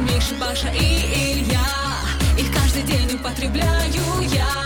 Миша, Паша и Илья. Их каждый день употребляю я.